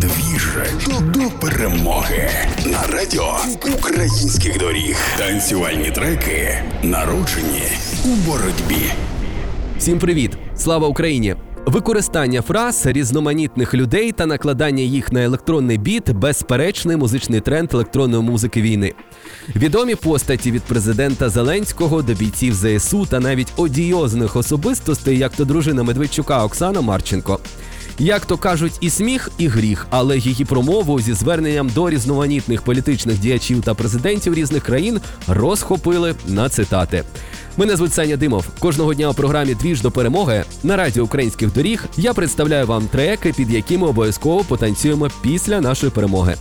Двіж до перемоги на радіо українських доріг. Танцювальні треки народжені у боротьбі. Всім привіт! Слава Україні! Використання фраз різноманітних людей та накладання їх на електронний біт безперечний музичний тренд електронної музики війни. Відомі постаті від президента Зеленського до бійців ЗСУ та навіть одіозних особистостей, як то дружина Медведчука Оксана Марченко. Як то кажуть, і сміх, і гріх, але її промову зі зверненням до різноманітних політичних діячів та президентів різних країн розхопили на цитати. Мене звуть Саня Димов. Кожного дня у програмі Двіж до перемоги на радіо українських доріг я представляю вам треки, під якими обов'язково потанцюємо після нашої перемоги.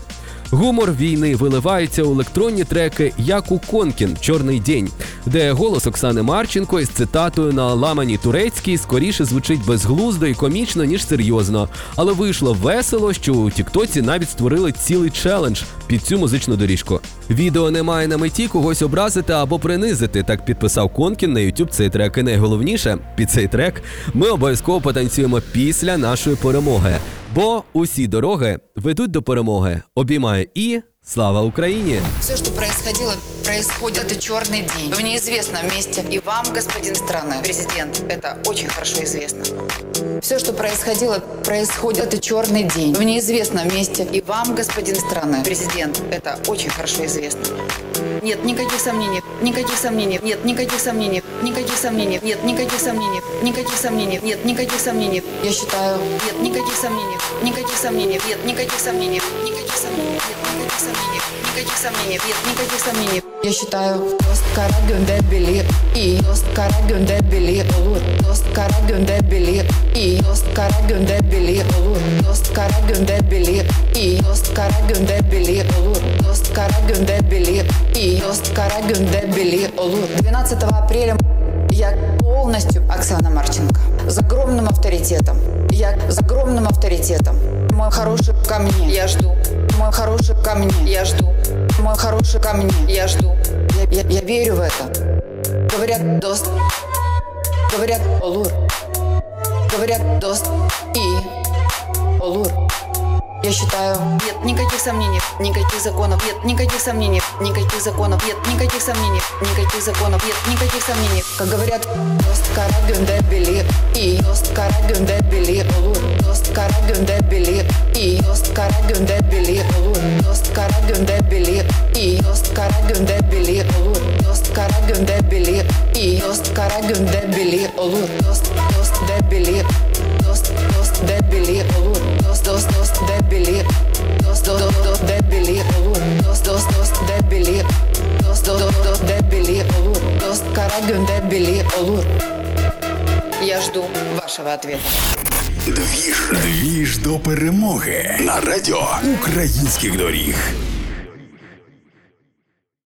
Гумор війни виливається у електронні треки як у Конкін Чорний день, де голос Оксани Марченко із цитатою на ламані турецькій скоріше звучить безглуздо і комічно, ніж серйозно. Але вийшло весело, що у Тіктоці навіть створили цілий челендж під цю музичну доріжку. Відео не має на меті когось образити або принизити. Так підписав Конкін на YouTube цей трек. І найголовніше під цей трек ми обов'язково потанцюємо після нашої перемоги. Бо усі дороги ведуть до перемоги. Обіймає і слава Україні! Все, ж что происходило, происходит. Это черный день. В неизвестном месте. И вам, господин страны, президент, это очень хорошо известно. Все, что происходило, происходит. Это черный день. В неизвестном месте. И вам, господин страны, президент, это очень хорошо известно. Нет никаких сомнений. Никаких сомнений. Нет никаких сомнений. Никаких сомнений. Нет никаких сомнений. Никаких сомнений. Нет никаких сомнений. Я считаю. Нет никаких сомнений. Никаких сомнений. Нет никаких сомнений. Никаких сомнений. Нет никаких сомнений. Никаких сомнений. Нет никаких без сомнений. Я считаю, тост кара гюндет и тост кара гюндет олур. Тост кара гюндет и тост кара гюндет олур. Тост кара гюндет и тост кара гюндет олур. Тост кара гюндет и тост кара гюндет олур. 12 апреля я полностью Оксана Марченко. С огромным авторитетом. Я с огромным авторитетом. Мой хороший ко мне. Я жду. Мой хороший ко мне. Я жду. Мой хороший ко мне. Я жду. Я, я, я верю в это. Говорят, дост. Говорят, олур. Говорят, дост. И олур. Я считаю, нет никаких сомнений, никаких законов, нет никаких сомнений, никаких законов, нет никаких сомнений, никаких законов, нет никаких сомнений. Как говорят, dost kara gönder bilir, iyi dost kara gönder bilir olur, dost dost dost der bilir, dost dost dost der bilir olur, dost dost dost der bilir, dost dost dost der bilir olur, dost kara gönder bilir olur. Я жду вашего ответа. Двіж. Двіж до перемоги на радіо українських доріг.